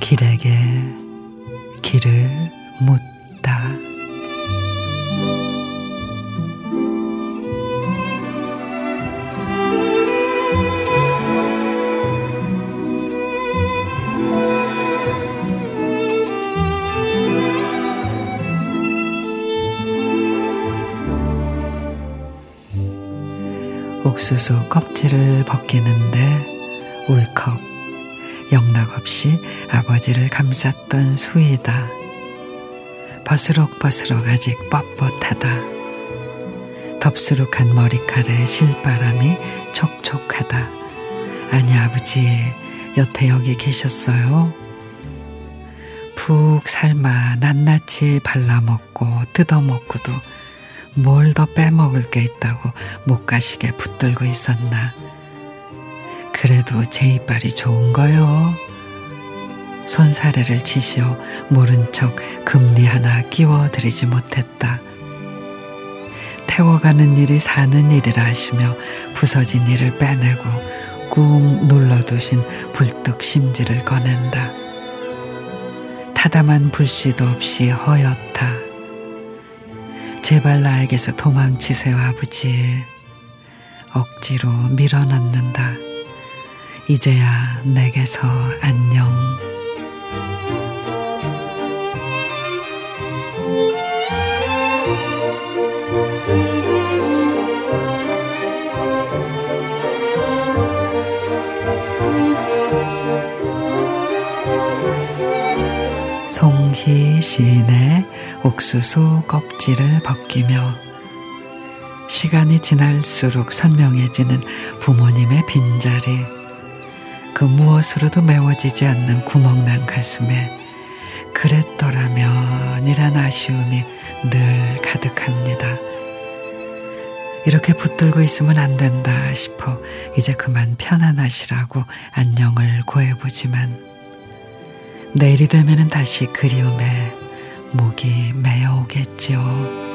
길에게 길을 묻다. 옥수수 껍질을 벗기는데 울컥 영락없이 아버지를 감쌌던 수이다. 버스럭버스럭 아직 뻣뻣하다. 덥수룩한 머리칼에 실바람이 촉촉하다. 아니 아버지 여태 여기 계셨어요? 푹 삶아 낱낱이 발라먹고 뜯어먹고도 뭘 더 빼먹을 게 있다고 못 가시게 붙들고 있었나. 그래도 제 이빨이 좋은 거요. 손사래를 치시어 모른 척 금리 하나 끼워드리지 못했다. 태워가는 일이 사는 일이라 하시며 부서진 일을 빼내고 꾹 눌러두신 불뚝 심지를 꺼낸다. 타담한 불씨도 없이 허옇다. 제발 나에게서 도망치세요, 아버지. 억지로 밀어넣는다. 이제야 내게서 안녕. 송희 시인의 옥수수 껍질을 벗기며 시간이 지날수록 선명해지는 부모님의 빈자리 그 무엇으로도 메워지지 않는 구멍난 가슴에 그랬더라면 이란 아쉬움이 늘 가득합니다. 이렇게 붙들고 있으면 안 된다 싶어 이제 그만 편안하시라고 안녕을 고해보지만 내일이 되면 다시 그리움에 목이 메어오겠지요.